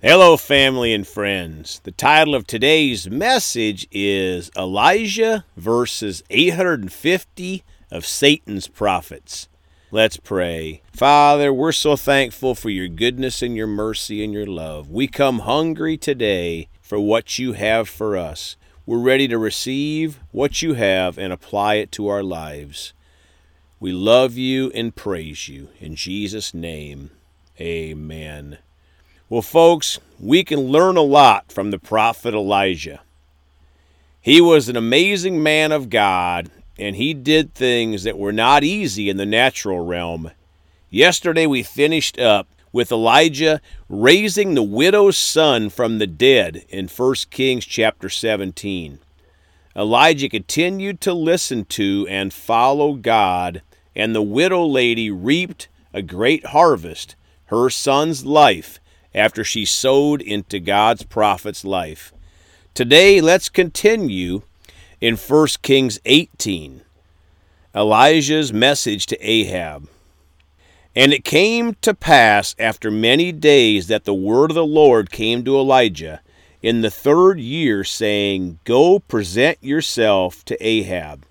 Hello, family and friends. The title of today's message is Elijah versus 850 of Satan's prophets. Let's pray. Father, we're so thankful for your goodness and your mercy and your love. We come hungry today for what you have for us. We're ready to receive what you have and apply it to our lives. We love you and praise you. In Jesus' name, amen. Well, folks, we can learn a lot from the prophet Elijah. He was an amazing man of God, and he did things that were not easy in the natural realm. Yesterday, we finished up with Elijah raising the widow's son from the dead in 1 Kings chapter 17. Elijah continued to listen to and follow God, and the widow lady reaped a great harvest, her son's life after she sowed into God's prophet's life. Today, let's continue in 1 Kings 18. Elijah's message to Ahab. And it came to pass after many days that the word of the Lord came to Elijah in the third year, saying, Go present yourself to Ahab,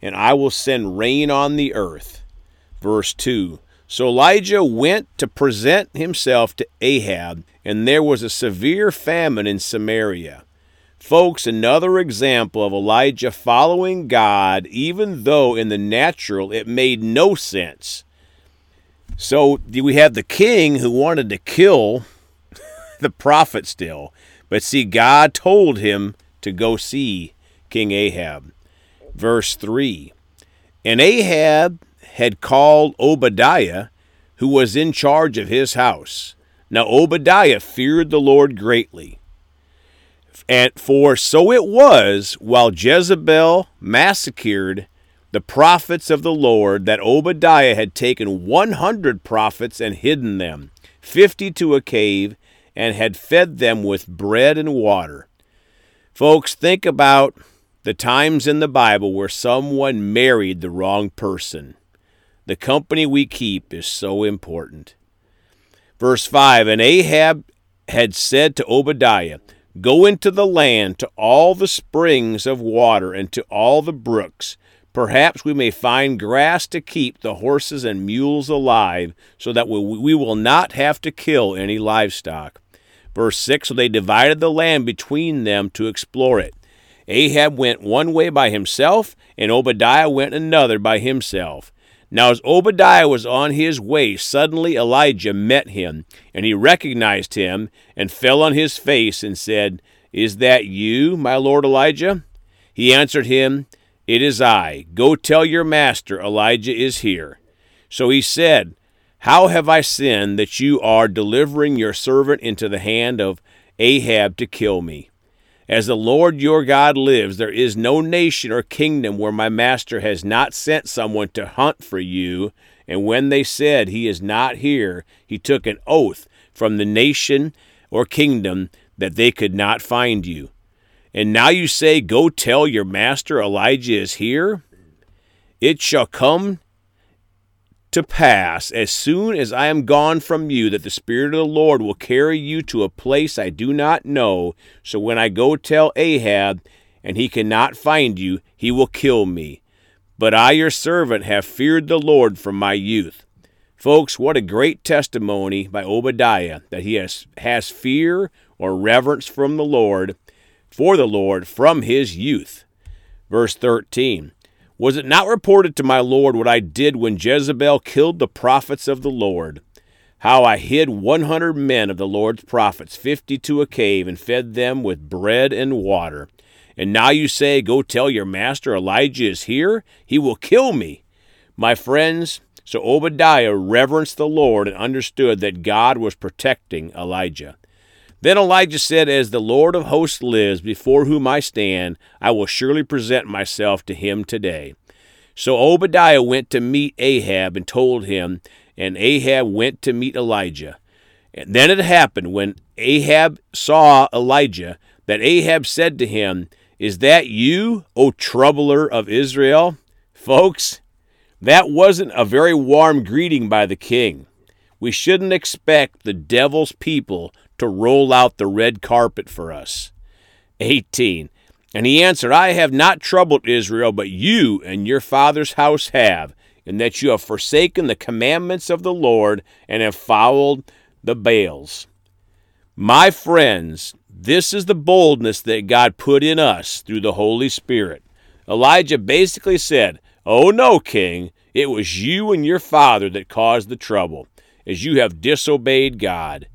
and I will send rain on the earth. Verse 2 so Elijah went to present himself to Ahab, and there was a severe famine in Samaria. Folks, another example of Elijah following God, even though in the natural it made no sense. So we have the king who wanted to kill the prophet still, but see, God told him to go see King Ahab. Verse 3 And Ahab had called Obadiah, who was in charge of his house. Now Obadiah feared the Lord greatly. And for so it was, while Jezebel massacred the prophets of the Lord, that Obadiah had taken 100 prophets and hidden them, 50 to a cave, and had fed them with bread and water. Folks, think about the times in the Bible where someone married the wrong person. The company we keep is so important. Verse 5 And Ahab had said to Obadiah, Go into the land to all the springs of water and to all the brooks. Perhaps we may find grass to keep the horses and mules alive, so that we will not have to kill any livestock. Verse 6 So they divided the land between them to explore it. Ahab went one way by himself, and Obadiah went another by himself. Now, as Obadiah was on his way, suddenly Elijah met him, and he recognized him, and fell on his face, and said, Is that you, my lord Elijah? He answered him, It is I. Go tell your master, Elijah is here. So he said, How have I sinned that you are delivering your servant into the hand of Ahab to kill me? As the Lord your God lives, there is no nation or kingdom where my master has not sent someone to hunt for you. And when they said, He is not here, he took an oath from the nation or kingdom that they could not find you. And now you say, Go tell your master Elijah is here? It shall come to pass as soon as I am gone from you that the Spirit of the Lord will carry you to a place I do not know. So when I go tell Ahab, and he cannot find you, he will kill me. But I, your servant, have feared the Lord from my youth. Folks, what a great testimony by Obadiah that he has, has fear or reverence from the Lord, for the Lord, from his youth. Verse 13 was it not reported to my Lord what I did when Jezebel killed the prophets of the Lord? How I hid 100 men of the Lord's prophets, 50 to a cave, and fed them with bread and water. And now you say, Go tell your master Elijah is here? He will kill me. My friends, so Obadiah reverenced the Lord and understood that God was protecting Elijah. Then Elijah said, As the Lord of hosts lives, before whom I stand, I will surely present myself to him today. So Obadiah went to meet Ahab and told him, and Ahab went to meet Elijah. And then it happened when Ahab saw Elijah that Ahab said to him, Is that you, O troubler of Israel? Folks, that wasn't a very warm greeting by the king. We shouldn't expect the devil's people to roll out the red carpet for us. 18. And he answered, I have not troubled Israel, but you and your father's house have, in that you have forsaken the commandments of the Lord and have fouled the Baals. My friends, this is the boldness that God put in us through the Holy Spirit. Elijah basically said, Oh no, king, it was you and your father that caused the trouble, as you have disobeyed God.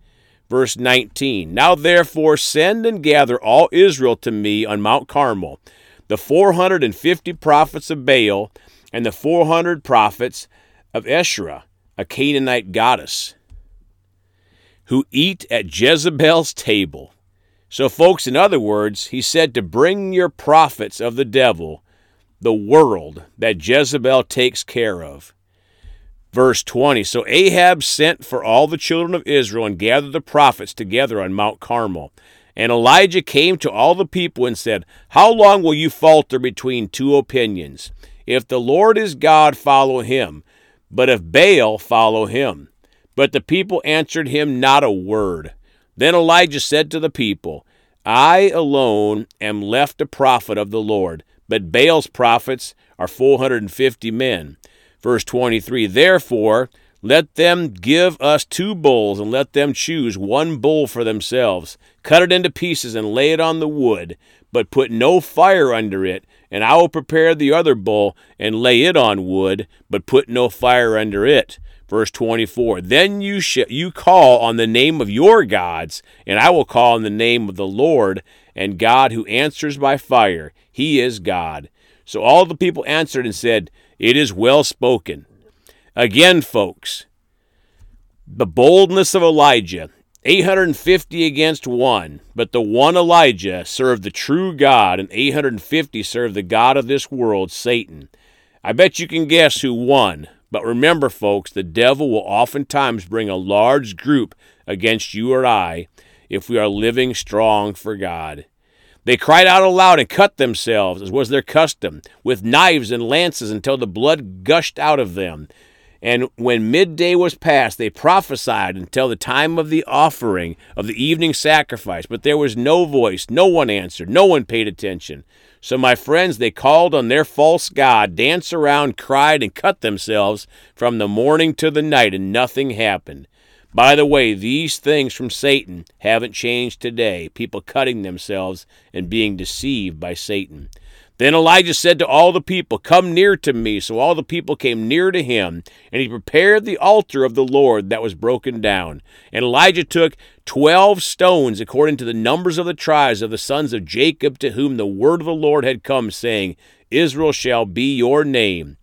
Verse 19 Now therefore send and gather all Israel to me on Mount Carmel, the 450 prophets of Baal, and the 400 prophets of Asherah, a Canaanite goddess, who eat at Jezebel's table. So, folks, in other words, he said to bring your prophets of the devil, the world that Jezebel takes care of. Verse 20 So Ahab sent for all the children of Israel and gathered the prophets together on Mount Carmel. And Elijah came to all the people and said, How long will you falter between two opinions? If the Lord is God, follow him, but if Baal, follow him. But the people answered him not a word. Then Elijah said to the people, I alone am left a prophet of the Lord, but Baal's prophets are 450 men. Verse 23 Therefore, let them give us two bulls, and let them choose one bull for themselves. Cut it into pieces and lay it on the wood, but put no fire under it. And I will prepare the other bull and lay it on wood, but put no fire under it. Verse 24 Then you, sh- you call on the name of your gods, and I will call on the name of the Lord, and God who answers by fire. He is God. So all the people answered and said, It is well spoken. Again, folks, the boldness of Elijah 850 against one, but the one Elijah served the true God, and 850 served the God of this world, Satan. I bet you can guess who won. But remember, folks, the devil will oftentimes bring a large group against you or I if we are living strong for God. They cried out aloud and cut themselves, as was their custom, with knives and lances until the blood gushed out of them. And when midday was past, they prophesied until the time of the offering of the evening sacrifice. But there was no voice, no one answered, no one paid attention. So, my friends, they called on their false God, danced around, cried, and cut themselves from the morning to the night, and nothing happened. By the way, these things from Satan haven't changed today. People cutting themselves and being deceived by Satan. Then Elijah said to all the people, Come near to me. So all the people came near to him, and he prepared the altar of the Lord that was broken down. And Elijah took twelve stones, according to the numbers of the tribes of the sons of Jacob, to whom the word of the Lord had come, saying, Israel shall be your name.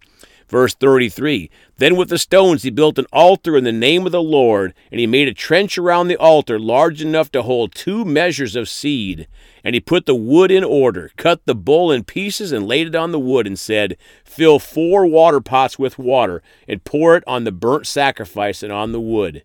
Verse 33 Then with the stones he built an altar in the name of the Lord, and he made a trench around the altar large enough to hold two measures of seed. And he put the wood in order, cut the bull in pieces, and laid it on the wood, and said, Fill four water pots with water, and pour it on the burnt sacrifice and on the wood.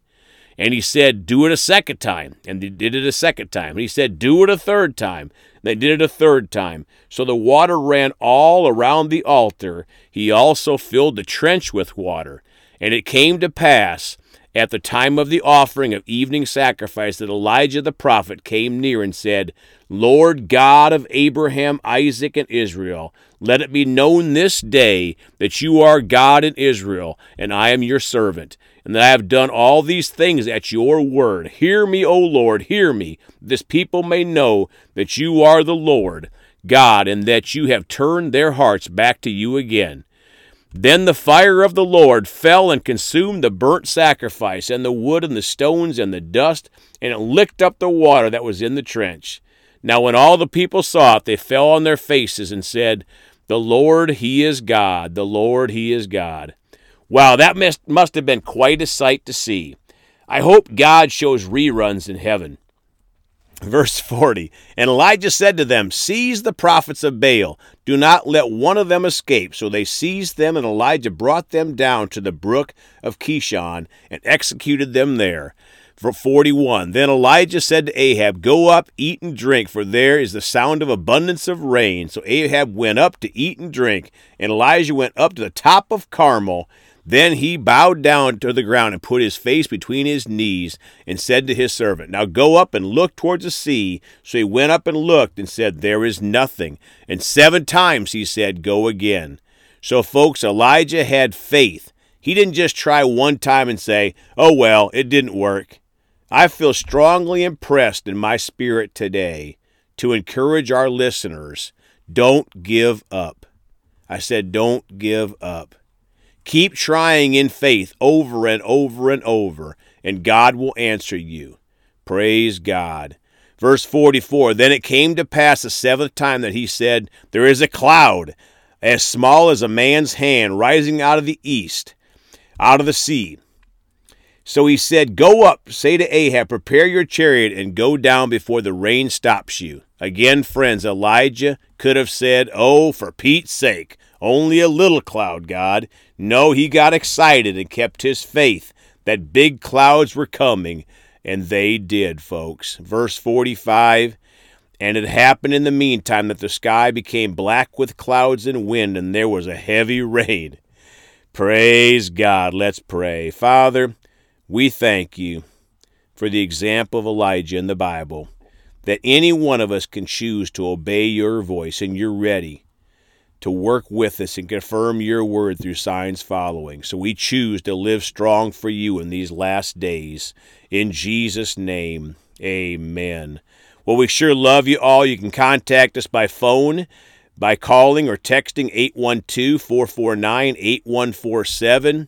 And he said, Do it a second time. And they did it a second time. And he said, Do it a third time. And they did it a third time. So the water ran all around the altar. He also filled the trench with water. And it came to pass at the time of the offering of evening sacrifice that Elijah the prophet came near and said, Lord God of Abraham, Isaac, and Israel, let it be known this day that you are God in Israel, and I am your servant, and that I have done all these things at your word. Hear me, O Lord, hear me, this people may know that you are the Lord God, and that you have turned their hearts back to you again. Then the fire of the Lord fell and consumed the burnt sacrifice, and the wood, and the stones, and the dust, and it licked up the water that was in the trench. Now, when all the people saw it, they fell on their faces and said, The Lord, He is God. The Lord, He is God. Wow, that must, must have been quite a sight to see. I hope God shows reruns in heaven. Verse 40 And Elijah said to them, Seize the prophets of Baal, do not let one of them escape. So they seized them, and Elijah brought them down to the brook of Kishon and executed them there. For 41 Then Elijah said to Ahab, Go up, eat and drink, for there is the sound of abundance of rain. So Ahab went up to eat and drink, and Elijah went up to the top of Carmel. Then he bowed down to the ground and put his face between his knees and said to his servant, Now go up and look towards the sea. So he went up and looked and said, There is nothing. And seven times he said, Go again. So, folks, Elijah had faith. He didn't just try one time and say, Oh, well, it didn't work. I feel strongly impressed in my spirit today to encourage our listeners don't give up. I said, Don't give up. Keep trying in faith over and over and over, and God will answer you. Praise God. Verse 44 Then it came to pass the seventh time that he said, There is a cloud as small as a man's hand rising out of the east, out of the sea. So he said, Go up, say to Ahab, prepare your chariot, and go down before the rain stops you. Again, friends, Elijah could have said, Oh, for Pete's sake, only a little cloud, God. No, he got excited and kept his faith that big clouds were coming, and they did, folks. Verse 45 And it happened in the meantime that the sky became black with clouds and wind, and there was a heavy rain. Praise God. Let's pray. Father, we thank you for the example of Elijah in the Bible, that any one of us can choose to obey your voice, and you're ready to work with us and confirm your word through signs following. So we choose to live strong for you in these last days. In Jesus' name, amen. Well, we sure love you all. You can contact us by phone, by calling or texting 812 449 8147.